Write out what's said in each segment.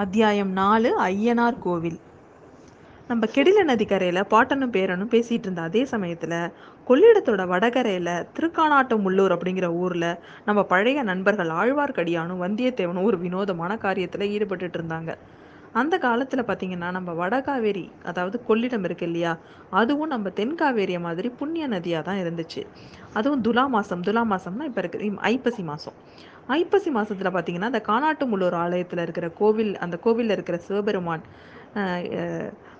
அத்தியாயம் நாலு ஐயனார் கோவில். நம்ம கெடில நதிக்கரையில் பாட்டனும் பேரனும் பேசிகிட்டு இருந்த அதே சமயத்தில் கொள்ளிடத்தோட வடகரையில் திருக்கானாட்டம் உள்ளூர் அப்படிங்கிற ஊரில் நம்ம பழைய நண்பர்கள் ஆழ்வார்க்கடியானும் வந்தியத்தேவனும் ஒரு வினோதமான காரியத்தில் ஈடுபட்டுட்டு இருந்தாங்க. அந்த காலத்தில் பார்த்தீங்கன்னா நம்ம வடகாவேரி அதாவது கொள்ளிடம் இருக்கு இல்லையா அதுவும் நம்ம தென்காவேரியை மாதிரி புண்ணிய நதியாக தான் இருந்துச்சு. அதுவும் துலா மாதம் துலா மாதம்னா இப்போ இருக்கு ஐப்பசி மாதம் ஐப்பசி மாதத்தில் பார்த்தீங்கன்னா அந்த காணாட்டுமுள்ளூர் ஆலயத்தில் இருக்கிற கோவில் அந்த கோவிலில் இருக்கிற சிவபெருமான்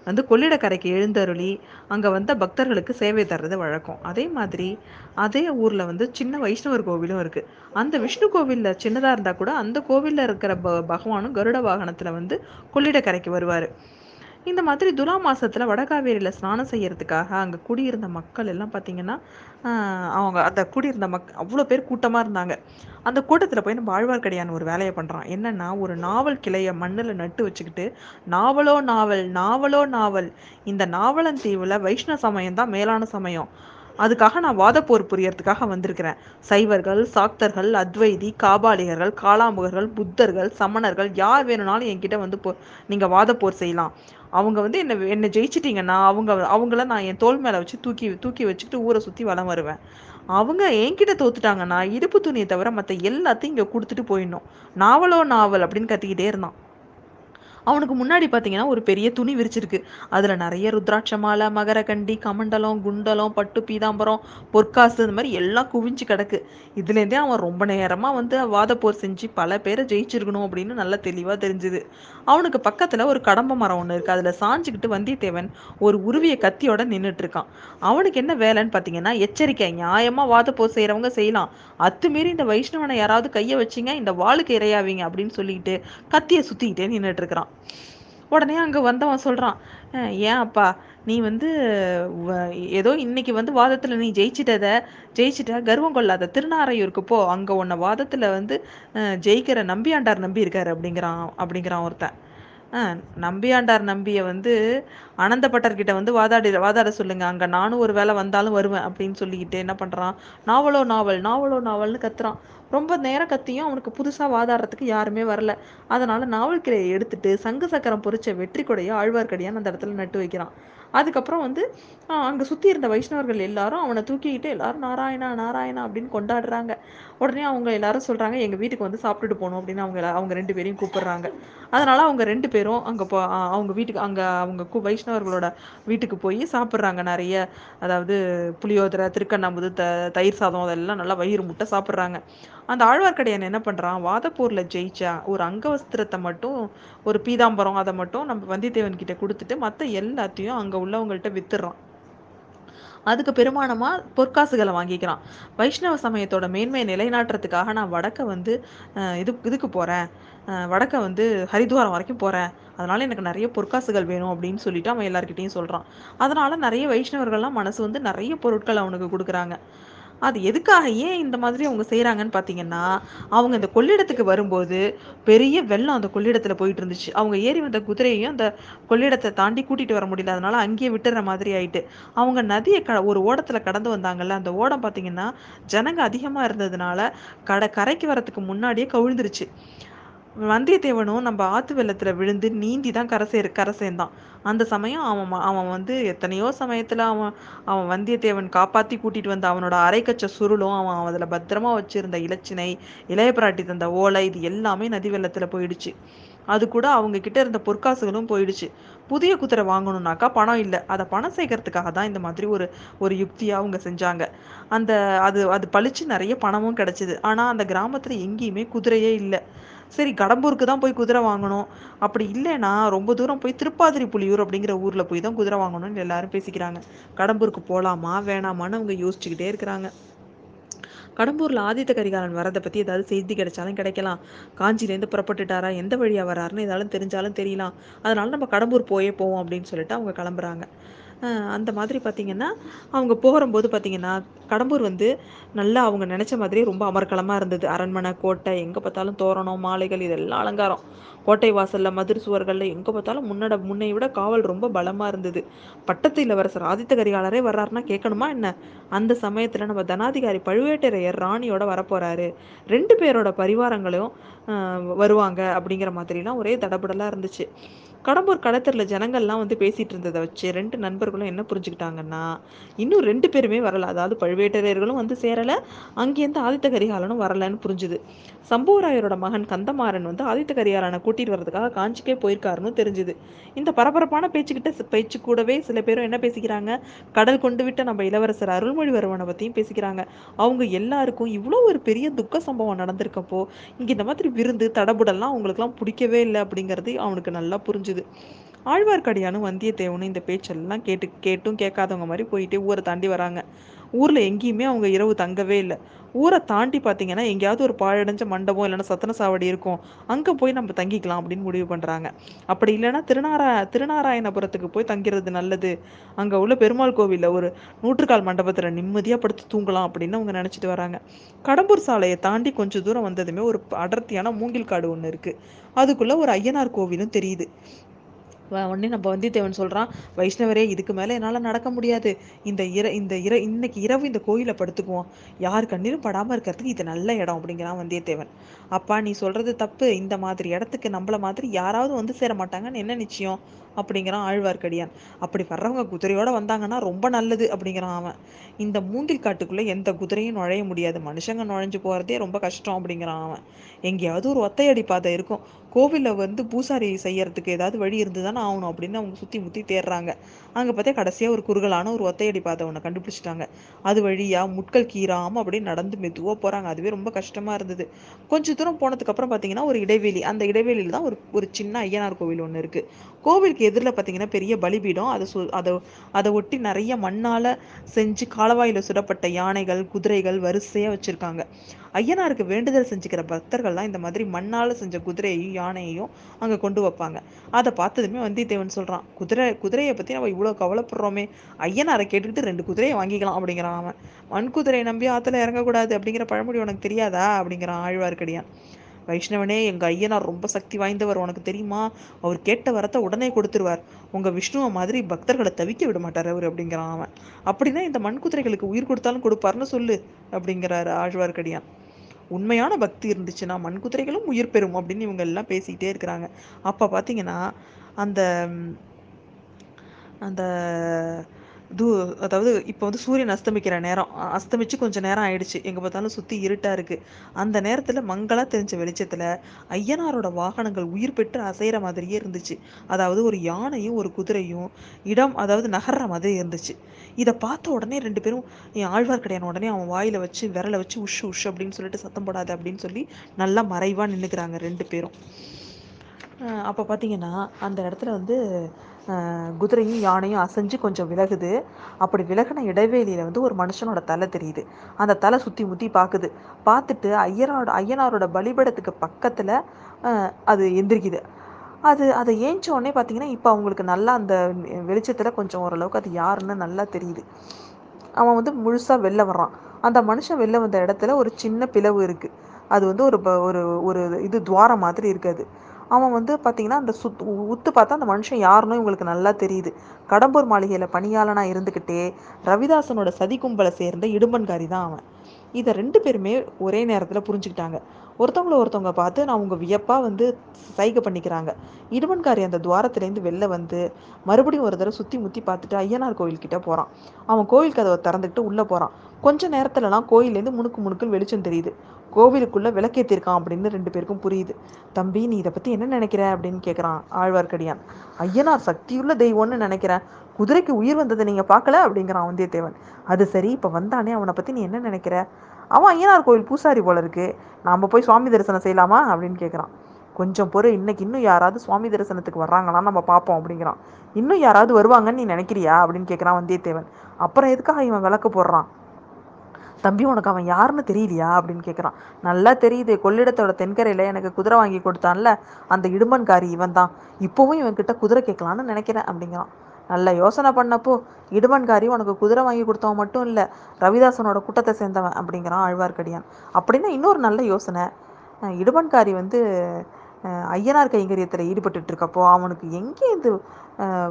வந்து கொள்ளிடக்கரைக்கு எழுந்தருளி அங்கே வந்த பக்தர்களுக்கு சேவை தர்றது வழக்கம். அதே மாதிரி அதே ஊரில் வந்து சின்ன வைஷ்ணவர் கோவிலும் இருக்குது அந்த விஷ்ணு கோவிலில் சின்னதாக இருந்தால் கூட அந்த கோவிலில் இருக்கிற ப பகவானும் கருட வாகனத்தில் வந்து கொள்ளிடக்கரைக்கு வருவார். இந்த மாதிரி துலா மாதத்தில் வடகாவேரியில் ஸ்நானம் செய்யறதுக்காக அங்கே குடியிருந்த மக்கள் எல்லாம் பார்த்திங்கன்னா அவங்க அந்த குடியிருந்த மக் அவ்வளோ பேர் கூட்டமாக இருந்தாங்க. அந்த கூட்டத்தில் போய் நம்ம ஆழ்வார்க்கடியான் ஒரு வேலையை பண்ணுறான் என்னென்னா ஒரு நாவல் கிளையை மண்ணில் நட்டு வச்சுக்கிட்டு நாவலோ நாவல் நாவலோ நாவல் இந்த நாவலன் தீவில் வைஷ்ணவ சமயம் தான் மேலான சமயம். அதுக்காக நான் வாதப்போர் புரியறதுக்காக வந்திருக்கிறேன். சைவர்கள் சாக்தர்கள் அத்வைதி காபாலிகர்கள் காலாமுகர்கள் புத்தர்கள் சமணர்கள் யார் வேணும்னாலும் என்கிட்ட வந்து போ நீங்கள் வாதப்போர் செய்யலாம். அவங்க வந்து என்னை என்னை ஜெயிச்சிட்டிங்கன்னா அவங்க அவங்கள நான் என் தோல் மேலே வச்சு தூக்கி தூக்கி வச்சுட்டு ஊரை சுற்றி வளம் வருவேன். அவங்க என்கிட்ட தோத்துட்டாங்கன்னா இடுப்பு துணியை தவிர மற்ற எல்லாத்தையும் இங்கே கொடுத்துட்டு போயிடணும். நாவலோ நாவல் அப்படின்னு கத்திக்கிட்டே இருந்தான். அவனுக்கு முன்னாடி பார்த்தீங்கன்னா ஒரு பெரிய துணி விரிச்சிருக்கு. அதில் நிறைய ருத்ராட்ச மாலை மகரகண்டி கமண்டலம் குண்டலம் பட்டு பீதாம்பரம் பொற்காசு இந்த மாதிரி எல்லாம் குவிஞ்சு கிடக்கு. இதுலேருந்தே அவன் ரொம்ப நேரமாக வந்து வாதப்போர் செஞ்சு பல பேரை ஜெயிச்சிருக்கணும் அப்படின்னு நல்லா தெளிவாக தெரிஞ்சுது. அவனுக்கு பக்கத்தில் ஒரு கடம்ப மரம் ஒன்று இருக்குது அதில் சாஞ்சிக்கிட்டு வந்தியத்தேவன் ஒரு உருவிய கத்தியோட நின்றுட்டு இருக்கான் அவனுக்கு என்ன வேலைன்னு பார்த்தீங்கன்னா எச்சரிக்கை நியாயமாக வாதப்போர் செய்கிறவங்க செய்யலாம். அத்துமீறி இந்த வைஷ்ணவனை யாராவது கையை வச்சிங்க இந்த வாளுக்கு இரையாவீங்க அப்படின்னு சொல்லிட்டு கத்தியை சுற்றிக்கிட்டே நின்றுட்டு இருக்கிறான் உடனே அங்கே வந்தவன் சொல்கிறான் ஏன் அப்பா நீ வந்து ஏதோ இன்னைக்கு வந்து வாதத்தில் நீ ஜெயிச்சிட்டத ஜெயிச்சிட்ட கர்வம் கொள்ளாத திருநாரையூருக்கு போ அங்கே உன்னை வாதத்தில் வந்து ஜெயிக்கிற நம்பியாண்டார் நம்பியிருக்காரு அப்படிங்கிறான் அப்படிங்கிறான் ஒருத்தன். நம்பியாண்டார் நம்பியை வந்து அனந்தப்பட்டர்கிட்ட வந்து வாதாடி வாதாட சொல்லுங்க. அங்கே நானும் ஒரு வேலை வந்தாலும் வருவேன் அப்படின்னு சொல்லிக்கிட்டு என்ன பண்ணுறான் நாவலோ நாவல் நாவலோ நாவல்னு கத்துறான். ரொம்ப நேரம் கத்தியும் அவனுக்கு புதுசாக வாதாடுறதுக்கு யாருமே வரல. அதனால் நாவல் கிளையை எடுத்துட்டு சங்கு சக்கரம் பொறிச்ச வெற்றி கொடையை ஆழ்வார்க்கடியான் அந்த இடத்துல நட்டு வைக்கிறான். அதுக்கப்புறம் வந்து அங்கே சுற்றி இருந்த வைஷ்ணவர்கள் எல்லாரும் அவனை தூக்கிக்கிட்டு எல்லாரும் நாராயணா நாராயணா அப்படின்னு கொண்டாடுறாங்க. உடனே அவங்க எல்லாரும் சொல்கிறாங்க எங்கள் வீட்டுக்கு வந்து சாப்பிட்டுட்டு போகணும் அப்படின்னு அவங்க அவங்க ரெண்டு பேரையும் கூப்பிடுறாங்க. அதனால் அவங்க ரெண்டு பேரும் அங்கே போ அவங்க வீட்டுக்கு அங்கே அவங்க கு வைஷ்ணவர்களோட வீட்டுக்கு போய் சாப்பிட்றாங்க நிறைய. அதாவது புளியோதரை திருக்கண்ணாம்புது த தயிர் சாதம் அதெல்லாம் நல்லா வயிறு முட்டை சாப்பிட்றாங்க. அந்த ஆழ்வார்க்கடியான் என்ன பண்ணுறான் வாதப்பூரில் ஜெயிச்சா ஒரு அங்கவஸ்திரத்தை மட்டும் ஒரு பீதாம்பரம் அதை மட்டும் நம்ம வந்தியத்தேவன் கிட்ட கொடுத்துட்டு மற்ற எல்லாத்தையும் அங்கே உள்ளவங்கள்ட்ட வித்துடுறான். அதுக்கு பெருமானமாக பொற்காசுகளை வாங்கிக்கிறான். வைஷ்ணவ சமயத்தோட மேன்மையை நிலைநாட்டுறதுக்காக நான் வடக்க வந்து இது இதுக்கு போகிறேன் வடக்க வந்து ஹரித்வாரம் வரைக்கும் போகிறேன் அதனால் எனக்கு நிறைய பொற்காசுகள் வேணும் அப்படின்னு சொல்லிட்டு அவன் எல்லாருக்கிட்டையும் சொல்கிறான் அதனால் நிறைய வைஷ்ணவர்கள்லாம் மனசு வந்து நிறைய பொருட்கள் அவனுக்கு கொடுக்குறாங்க. அது எதுக்காக ஏன் இந்த மாதிரி அவங்க செய்கிறாங்கன்னு பார்த்தீங்கன்னா அவங்க இந்த கொள்ளிடத்துக்கு வரும்போது பெரிய வெள்ளம் அந்த கொள்ளிடத்தில் போயிட்டு இருந்துச்சு. அவங்க ஏறி வந்த குதிரையையும் அந்த கொள்ளிடத்தை தாண்டி கூட்டிகிட்டு வர முடியல. அதனால அங்கேயே விட்டுற மாதிரி ஆயிட்டு. அவங்க நதியை க ஒரு ஓடத்தில் கடந்து வந்தாங்கல்ல அந்த ஓடம் பார்த்தீங்கன்னா ஜனங்க அதிகமாக இருந்ததுனால கடை கரைக்கு வரத்துக்கு முன்னாடியே கவிழ்ந்துருச்சு. வந்தியத்தேவனும் நம்ம ஆத்து வெள்ளத்தில் விழுந்து நீந்தி தான் கரை சேர் கரை சேர்ந்தான். அந்த சமயம் அவன் அவன் வந்து எத்தனையோ சமயத்தில் அவன் அவன் வந்தியத்தேவன் காப்பாற்றி கூட்டிகிட்டு வந்த அவனோட அரைக்கச்ச சுருளும் அவன் அதில் பத்திரமா வச்சுருந்த இலச்சினை இளைய பிராட்டி தந்த ஓலை இது எல்லாமே நதி வெள்ளத்தில் போயிடுச்சு. அது கூட அவங்க கிட்ட இருந்த பொற்காசுகளும் போயிடுச்சு. புதிய குதிரை வாங்கணும்னாக்கா பணம் இல்லை. அதை பணம் சேர்க்கறதுக்காக தான் இந்த மாதிரி ஒரு ஒரு யுக்தியாக அவங்க செஞ்சாங்க. அந்த அது அது பழிச்சு நிறைய பணமும் கிடைச்சிது. ஆனால் அந்த கிராமத்தில் எங்கேயுமே குதிரையே இல்லை. சரி கடம்பூருக்கு தான் போய் குதிரை வாங்கணும். அப்படி இல்லைன்னா ரொம்ப தூரம் போய் திருப்பாதிரி புலியூர் அப்படிங்கிற ஊரில் போய் தான் குதிரை வாங்கணும்னு எல்லாரும் பேசிக்கிறாங்க. கடம்பூருக்கு போகலாமா வேணாமான்னு அவங்க யோசிச்சுக்கிட்டே இருக்கிறாங்க. கடம்பூரில் ஆதித்த கரிகாலன் வரதை பற்றி ஏதாவது செய்தி கிடைச்சாலும் கிடைக்கலாம். காஞ்சிலேருந்து புறப்பட்டுட்டாரா எந்த வழியாக வராருன்னு ஏதாலும் தெரிஞ்சாலும் தெரியலாம். அதனால நம்ம கடம்பூர் போயே போவோம் அப்படின்னு சொல்லிட்டு அவங்க கிளம்புறாங்க. அந்த மாதிரி பார்த்திங்கன்னா அவங்க போகிறம்போது பார்த்திங்கன்னா கடம்பூர் வந்து நல்லா அவங்க நினச்ச மாதிரியே ரொம்ப அமர்க்களமாக இருந்தது. அரண்மனை கோட்டை எங்கே பார்த்தாலும் தோரணம் மாலைகள் இதெல்லாம் அலங்காரம். கோட்டை வாசலில் மதுர் சுவர்களில் எங்கே பார்த்தாலும் முன்னட முன்னை விட காவல் ரொம்ப பலமாக இருந்தது. பட்டத்து இளவரசர் ஆதித்த கரிகாலரே வர்றாருன்னா கேட்கணுமா என்ன? அந்த சமயத்தில் நம்ம தனாதிகாரி பழுவேட்டரையர் ராணியோட வரப்போகிறாரு ரெண்டு பேரோட பரிவாரங்களையும் வருவாங்க அப்படிங்கிற மாதிரிலாம் ஒரே தடபுடலா இருந்துச்சு. கடம்பூர் கடத்தரில் ஜனங்கள்லாம் வந்து பேசிட்டு இருந்ததை வச்சு ரெண்டு நண்பர்களும் என்ன புரிஞ்சுக்கிட்டாங்கன்னா இன்னும் ரெண்டு பேருமே வரல. அதாவது பழுவேட்டரையர்களும் வந்து சேரல அங்கேருந்து ஆதித்த கரிகாலனும் வரலன்னு புரிஞ்சுது. சம்புவராயரோட மகன் கந்தமாறன் வந்து ஆதித்த கரிகாலனை கூட்டிட்டு வர்றதுக்காக காஞ்சிக்கே போயிருக்காருன்னு தெரிஞ்சுது. இந்த பரபரப்பான பேச்சுக்கிட்ட பேச்சு கூடவே சில பேரும் என்ன பேசிக்கிறாங்க? கடல் கொண்டு விட்ட நம்ம இளவரசர் அருள்மொழிவர்மனை பற்றியும் பேசிக்கிறாங்க. அவங்க எல்லாருக்கும் இவ்வளோ ஒரு பெரிய துக்க சம்பவம் நடந்திருக்கப்போ இங்க இந்த மாதிரி விருந்து தடபுடல்லாம் அவங்களுக்குலாம் பிடிக்கவே இல்லை அப்படிங்கிறது அவனுக்கு நல்லா முடிஞ்சுது ஆழ்வார்க்கடியானும் வந்தியத்தேவனும் இந்த பேச்செல்லாம் கேட்டு கேட்டும் கேட்காதவங்க மாதிரி போயிட்டு ஊரை தாண்டி வராங்க. ஊரில் எங்கேயுமே அவங்க இரவு தங்கவே இல்லை. ஊரை தாண்டி பார்த்தீங்கன்னா எங்கேயாவது ஒரு பாழடைஞ்ச மண்டபம் இல்லைன்னா சத்தன சாவடி இருக்கும். அங்கே போய் நம்ம தங்கிக்கலாம் அப்படின்னு முடிவு பண்ணுறாங்க அப்படி இல்லைன்னா திருநாரா திருநாராயணபுரத்துக்கு போய் தங்கிறது நல்லது. அங்கே உள்ள பெருமாள் கோவிலில் ஒரு நூற்றுக்கால் மண்டபத்தில் நிம்மதியாக படுத்து தூங்கலாம் அப்படின்னு அவங்க நினச்சிட்டு வராங்க. கடம்பூர் சாலையை தாண்டி கொஞ்சம் தூரம் வந்ததுமே ஒரு அடர்த்தியான மூங்கில் காடு ஒன்று இருக்குது அதுக்குள்ளே ஒரு ஐயனார் கோவிலும் தெரியுது. உடனே நம்ம வந்தியத்தேவன் சொல்கிறான் வைஷ்ணவரே இதுக்கு மேலே என்னால் நடக்க முடியாது. இந்த இர இந்த இர இன்னைக்கு இரவு இந்த கோயிலில் படுத்துக்குவோம். யார் கண்ணீரும் படாமல் இருக்கிறதுக்கு இது நல்ல இடம் அப்படிங்கிறான் வந்தியத்தேவன். அப்பா நீ சொல்கிறது தப்பு. இந்த மாதிரி இடத்துக்கு நம்மள மாதிரி யாராவது வந்து சேர மாட்டாங்கன்னு என்ன நிச்சயம்? அப்படிங்கிறான் ஆழ்வார்க்கடியான். அப்படி வர்றவங்க குதிரையோட வந்தாங்கன்னா ரொம்ப நல்லது அப்படிங்கிறான் அவன். இந்த மூங்கில் காட்டுக்குள்ளே எந்த குதிரையும் நுழைய முடியாது. மனுஷங்க நுழைஞ்சு போகிறதே ரொம்ப கஷ்டம் அப்படிங்கிறான் அவன். எங்கேயாவது ஒரு ஒத்தையடி பாதை இருக்கும். கோவிலில் வந்து பூசாரி செய்யறதுக்கு ஏதாவது வழி இருந்துதானே ஆகணும் அப்படின்னு அவங்க சுற்றி முற்றி தேடுறாங்க. அங்கே பார்த்தா கடைசியாக ஒரு குறுகலான ஒரு ஒத்தையடி பாதை ஒன்று கண்டுபிடிச்சிட்டாங்க. அது வழியாக முட்கள் கீறாமல் அப்படியே நடந்து மெதுவாக போகிறாங்க அதுவே ரொம்ப கஷ்டமாக இருந்தது. கொஞ்சம் தூரம் போனதுக்கப்புறம் பார்த்தீங்கன்னா ஒரு இடைவெளி. அந்த இடைவெளியில் தான் ஒரு ஒரு சின்ன ஐயனார் கோவில் ஒன்று இருக்குது கோவிலுக்கு எதிரில் பார்த்தீங்கன்னா பெரிய பலிபீடம். அதை சு அதை அதை ஒட்டி நிறைய மண்ணால் செஞ்சு காலவாயில் சுடப்பட்ட யானைகள் குதிரைகள் வரிசையாக வச்சுருக்காங்க. ஐயனாருக்கு வேண்டுதல் செஞ்சுக்கிற பக்தர்கள்லாம் இந்த மாதிரி மண்ணால் செஞ்ச குதிரையையும் யானையையும் அங்கே கொண்டு வைப்பாங்க. அதை பார்த்ததுமே வந்தியத்தேவன் சொல்கிறான் குதிரை குதிரையை பற்றி நம்ம இவ்வளோ கவலைப்படுறோமே. ஐயனாரை கேட்டுக்கிட்டு ரெண்டு குதிரையை வாங்கிக்கலாம் அப்படிங்கிறான் அவன். மண் குதிரையை நம்பி ஆற்றுல இறங்கக்கூடாது அப்படிங்கிற பழமொழி உனக்கு தெரியாதா? அப்படிங்கிறான் ஆழ்வார்க்கடியான். வைஷ்ணவனே எங்கள் ஐயனார் ரொம்ப சக்தி வாய்ந்தவர் உனக்கு தெரியுமா? அவர் கேட்ட வரத்தை உடனே கொடுத்துருவார். உங்கள் விஷ்ணுவை மாதிரி பக்தர்களை தவிக்க விட மாட்டார் அவர் அப்படிங்கிறான் அவன். அப்படின்னா இந்த மண் குதிரைகளுக்கு உயிர் கொடுத்தாலும் கொடுப்பார்னு சொல்லு அப்படிங்கிறாரு ஆழ்வார்க்கடியான். உண்மையான பக்தி இருந்துச்சுன்னா மண் குதிரைகளும் உயிர் பெறும் அப்படின்னு இவங்க எல்லாம் பேசிக்கிட்டே இருக்கிறாங்க. அப்போ பார்த்தீங்கன்னா அந்த அந்த தூ அதாவது இப்போ வந்து சூரியன் அஸ்தமிக்கிற நேரம். அஸ்தமிச்சு கொஞ்சம் நேரம் ஆயிடுச்சு. எங்கே பார்த்தாலும் சுற்றி இருட்டாக இருக்குது அந்த நேரத்தில் மங்களாக தெரிஞ்ச வெளிச்சத்தில் ஐயனாரோட வாகனங்கள் உயிர் பெற்று அசைகிற மாதிரியே இருந்துச்சு. அதாவது ஒரு யானையும் ஒரு குதிரையும் இடம் அதாவது நகர்ற மாதிரி இருந்துச்சு. இதை பார்த்த உடனே ரெண்டு பேரும் என் ஆழ்வார்க்கடையான உடனே அவன் வாயில் வச்சு விரலை வச்சு உஷ் உஷ் அப்படின்னு சொல்லிட்டு சத்தம் போடாது அப்படின்னு சொல்லி நல்லா மறைவாக நின்றுக்கிறாங்க ரெண்டு பேரும். அப்போ பார்த்தீங்கன்னா அந்த இடத்துல வந்து குதிரையும் யானையும் அசைஞ்சு கொஞ்சம் விலகுது. அப்படி விலகின இடைவேளியில் வந்து ஒரு மனுஷனோட தலை தெரியுது. அந்த தலை சுற்றி முற்றி பார்க்குது பார்த்துட்டு ஐயனோட ஐயனாரோட பலிபடத்துக்கு பக்கத்தில் அது எந்திரிக்குது. அது அதை ஏஞ்சோடனே பார்த்தீங்கன்னா இப்போ அவங்களுக்கு நல்லா அந்த வெளிச்சத்தில் கொஞ்சம் ஓரளவுக்கு அது யாருன்னு நல்லா தெரியுது. அவன் வந்து முழுசாக வெளில வர்றான். அந்த மனுஷன் வெளில வந்த இடத்துல ஒரு சின்ன பிளவு இருக்குது அது வந்து ஒரு ஒரு ஒரு இது துவாரம் மாதிரி இருக்காது அவன் வந்து பார்த்தீங்கன்னா அந்த சுத் உத்து பார்த்தா அந்த மனுஷன் யாருன்னு இவங்களுக்கு நல்லா தெரியுது. கடம்பூர் மாளிகையில் பணியாளனாக இருந்துக்கிட்டே ரவிதாசனோட சதி கும்பலை சேர்ந்த இடும்பன்காரி தான் அவன். இதை ரெண்டு பேருமே ஒரே நேரத்தில் புரிஞ்சுக்கிட்டாங்க. ஒருத்தவங்கள ஒருத்தவங்க பார்த்து நான் உங்கள் வியப்பாக வந்து சைகை பண்ணிக்கிறாங்க. இடுமன்காரி அந்த துவாரத்துலேருந்து வெளில வந்து மறுபடியும் ஒரு தடவை சுற்றி முற்றி பார்த்துட்டு ஐயனார் கோயில்கிட்ட போகிறான் அவன் கோயில் கதவை திறந்துக்கிட்டு உள்ளே போகிறான் கொஞ்ச நேரத்துலலாம் கோயிலேருந்து முணுக்கு முணுக்குன்னு வெளிச்சம் தெரியுது. கோவிலுக்குள்ளே விளக்கேற்றிருக்கான் அப்படின்னு ரெண்டு பேருக்கும் புரியுது. தம்பி நீ இதை பற்றி என்ன நினைக்கிற? அப்படின்னு கேட்குறான் ஆழ்வார்க்கடியான். ஐயனார் சக்தியுள்ள தெய்வம்னு நினைக்கிறேன் குதிரைக்கு உயிர் வந்ததை நீங்கள் பார்க்கல? அப்படிங்கிறான் வந்தியத்தேவன். அது சரி இப்போ வந்தானே அவனை பற்றி நீ என்ன நினைக்கிற? அவன் ஐயனார் கோயில் பூசாரி போல இருக்கு. நாம் போய் சுவாமி தரிசனம் செய்யலாமா? அப்படின்னு கேட்குறான் கொஞ்சம் பொறு இன்னைக்கு இன்னும் யாராவது சுவாமி தரிசனத்துக்கு வர்றாங்களான்னு நம்ம பார்ப்போம் அப்படிங்கிறான். இன்னும் யாராவது வருவாங்கன்னு நீ நினைக்கிறியா? அப்படின்னு கேட்குறான் வந்தியத்தேவன். அப்புறம் எதுக்காக இவன் விளக்கு போடுறான்? தம்பி உனக்கு அவன் யாருன்னு தெரியலையா? அப்படின்னு கேட்குறான் நல்லா தெரியுது கொள்ளிடத்தோட தென்கரையில் எனக்கு குதிரை வாங்கி கொடுத்தான்ல அந்த இடுமன்காரி இவன் தான் இப்போவும் இவன் கிட்ட குதிரை கேட்கலான்னு நினைக்கிறேன் அப்படிங்கிறான். நல்ல யோசனை பண்ணப்போ இடுமன்காரி உனக்கு குதிரை வாங்கி கொடுத்தவன் மட்டும் இல்லை ரவிதாசனோட கூட்டத்தை சேர்ந்தவன் அப்படிங்கிறான் ஆழ்வார்க்கடியான். அப்படின்னா இன்னொரு நல்ல யோசனை. இடுமன்காரி வந்து ஐயனார் கைங்கரியத்தில் ஈடுபட்டு இருக்கப்போ அவனுக்கு எங்கேருந்து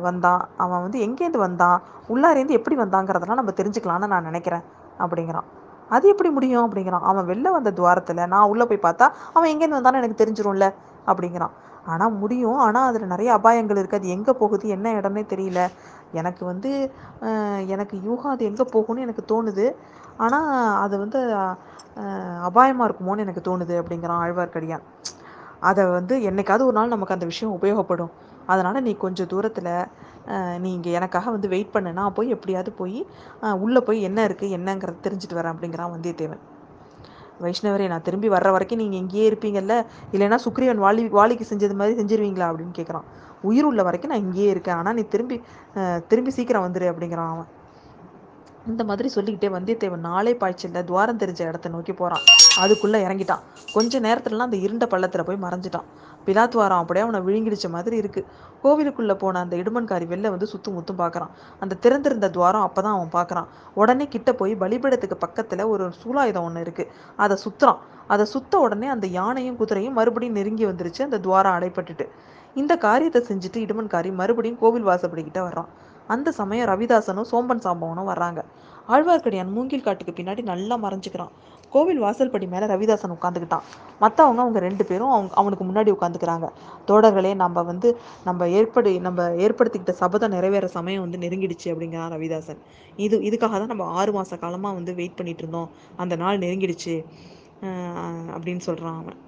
வந்தான்? அவன் வந்து எங்கேருந்து வந்தான்? உள்ளாரேந்து எப்படி வந்தாங்கிறதெல்லாம் நம்ம தெரிஞ்சுக்கலான்னு நான் நினைக்கிறேன். அப்படிங்கிறான். அது எப்படி முடியும்? அப்படிங்கிறான். அவன் வெளில வந்த துவாரத்தில் நான் உள்ளே போய் பார்த்தா அவன் எங்கேருந்து வந்தாலும் எனக்கு தெரிஞ்சிரும்ல அப்படிங்கிறான். ஆனால் முடியும். ஆனால் அதில் நிறைய அபாயங்கள் இருக்குது அது எங்கே போகுது? என்ன இடம்னே தெரியல. எனக்கு வந்து எனக்கு யூகா அது எங்கே போகும்னு எனக்கு தோணுது. ஆனால் அது வந்து அபாயமாக இருக்குமோன்னு எனக்கு தோணுது அப்படிங்கிறான் ஆழ்வார்க்கடியான். அதை வந்து என்னைக்காவது ஒரு நாள் நமக்கு அந்த விஷயம் உபயோகப்படும். அதனால் நீ கொஞ்சம் தூரத்தில் நீங்கள் எனக்காக வந்து வெயிட் பண்ணு. நான் போய் எப்படியாவது போய் உள்ளே போய் என்ன இருக்குது என்னங்கிறத தெரிஞ்சுட்டு வரேன் அப்படிங்கிறான் வந்தியத்தேவன். வைஷ்ணவரே நான் திரும்பி வர்ற வரைக்கும் நீங்கள் இங்கேயே இருப்பீங்கல்ல இல்லைன்னா சுக்ரீவன் வாலி வாலிக்கு செஞ்சது மாதிரி செஞ்சிருவீங்களா அப்படின்னு கேட்குறான் உயிர் உள்ள வரைக்கும் நான் இங்கேயே இருக்கேன். ஆனால் நீ திரும்பி திரும்பி சீக்கிரம் வந்துடு அப்படிங்கிறான் அவன். இந்த மாதிரி சொல்லிக்கிட்டே வந்தியத்தேவன் நாளே பாய்ச்சலில் துவாரம் தெரிஞ்ச இடத்த நோக்கி போகிறான் அதுக்குள்ளே இறங்கிட்டான். கொஞ்ச நேரத்துலலாம் அந்த இருண்ட பள்ளத்தில் போய் மறைஞ்சிட்டான். பிலாத்வாரம் அப்படியே அவனை விழுங்கிடிச்ச மாதிரி இருக்கு. கோவிலுக்குள்ளே போன அந்த இடுமன்காரி வெளில வந்து சுத்தும் முத்தும் பார்க்குறான் அந்த திறந்திருந்த துவாரம் அப்போ தான் அவன் பார்க்குறான் உடனே கிட்ட போய் பலிபீடத்துக்கு பக்கத்தில் ஒரு சூலாயுதம் ஒன்று இருக்குது அதை சுற்றுறான் அதை சுத்த உடனே அந்த யானையும் குதிரையும் மறுபடியும் நெருங்கி வந்துருச்சு. அந்த துவாரம் அடைப்பட்டுட்டு இந்த காரியத்தை செஞ்சுட்டு இடுமன்காரி மறுபடியும் கோவில் வாசப்படிக்கிட்ட வர்றான். அந்த சமயம் ரவிதாசனும் சோம்பன் சாம்பவனும் வர்றாங்க. ஆழ்வார்க்கடியான் மூங்கில் காட்டுக்கு பின்னாடி நல்லா மறைஞ்சிக்கிறான். கோவில் வாசல்படி மேலே ரவிதாசன் உட்காந்துக்கிட்டான் மற்றவங்க அவங்க ரெண்டு பேரும் அவங்க அவனுக்கு முன்னாடி உட்காந்துக்கிறாங்க தோடர்களே நம்ம வந்து நம்ம ஏற்படு நம்ம ஏற்படுத்திக்கிட்ட சபதம் நிறைவேற சமயம் வந்து நெருங்கிடுச்சு அப்படிங்கிறான் ரவிதாசன். இது இதுக்காக தான் நம்ம ஆறு மாத காலமாக வந்து வெயிட் பண்ணிட்டு இருந்தோம். அந்த நாள் நெருங்கிடுச்சு. அப்படின்னு சொல்கிறான் அவன்.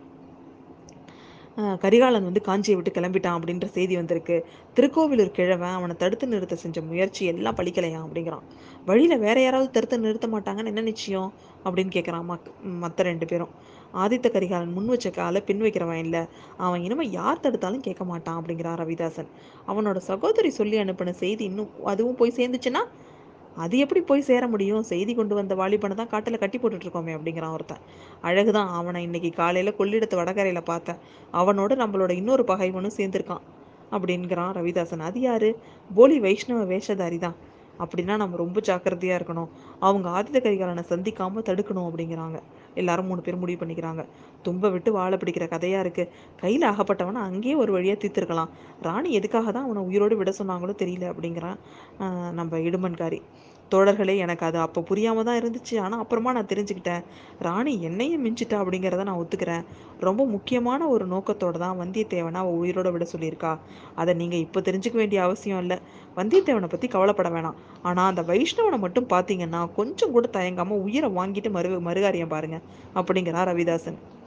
கரிகாலன் வந்து காஞ்சியை விட்டு கிளம்பிட்டான் அப்படின்ற செய்தி வந்திருக்கு. திருக்கோவிலூர் கிழவன் அவனை தடுத்து நிறுத்த செஞ்ச முயற்சி எல்லாம் பழிக்கலையா அப்படிங்கிறான். வழியில் வேற யாராவது தடுத்து நிறுத்த மாட்டாங்கன்னு என்ன நிச்சயம்? அப்படின்னு கேட்குறான் மக் மற்ற ரெண்டு பேரும். ஆதித்த கரிகாலன் முன் வச்ச காலை பின் வைக்கிறவன் இல்லை. அவன் இனிமேல் யார் தடுத்தாலும் கேட்க மாட்டான் அப்படிங்கிறான் ரவிதாசன். அவனோட சகோதரி சொல்லி அனுப்பின செய்தி இன்னும் அதுவும் போய் சேர்ந்துச்சுன்னா அது எப்படி போய் சேர முடியும்? செய்தி கொண்டு வந்த வாலிபனை தான் காட்டில் கட்டி போட்டுட்ருக்கோமே அப்படிங்கிறான் ஒருத்தன். அழகுதான். அவனை இன்னைக்கு காலையில் கொள்ளிடத்து வடகரையில் பார்த்தேன். அவனோட நம்மளோட இன்னொரு பகைவனும் சேர்ந்துருக்கான் அப்படிங்கிறான் ரவிதாசன். அது யாரு? போலி வைஷ்ணவ வேஷதாரி தான். அப்படின்னா நம்ம ரொம்ப ஜாக்கிரதையாக இருக்கணும். அவங்க ஆதித்த கரிகாலனை சந்திக்காமல் தடுக்கணும் அப்படிங்கிறாங்க. எல்லாரும் மூணு பேர் முடிவு பண்ணிக்கிறாங்க. தும்ப விட்டு வாழை பிடிக்கிற கதையாக இருக்குது கையில் ஆகப்பட்டவனை அங்கேயே ஒரு வழியாக தீர்த்துருக்கலாம். ராணி எதுக்காக தான் அவனை உயிரோடு விட சொன்னாங்களோ தெரியல அப்படிங்கிறான் நம்ம இடுமன்காரி. தோழர்களே எனக்கு அது அப்போ புரியாமல் தான் இருந்துச்சு. ஆனால் அப்புறமா நான் தெரிஞ்சுக்கிட்டேன். ராணி என்னையும் மிஞ்சிட்டா அப்படிங்கிறத நான் ஒத்துக்கிறேன். ரொம்ப முக்கியமான ஒரு நோக்கத்தோடு தான் வந்தியத்தேவனை அவள் உயிரோட விட சொல்லியிருக்கா. அதை நீங்கள் இப்போ தெரிஞ்சுக்க வேண்டிய அவசியம் இல்லை. வந்தியத்தேவனை பற்றி கவலைப்பட வேணாம். ஆனால் அந்த வைஷ்ணவனை மட்டும் பார்த்தீங்கன்னா கொஞ்சம் கூட தயங்காமல் உயிரை வாங்கிட்டு மறு மறுகாரியம் பாருங்க. அப்படிங்கிறா ரவிதாசன்.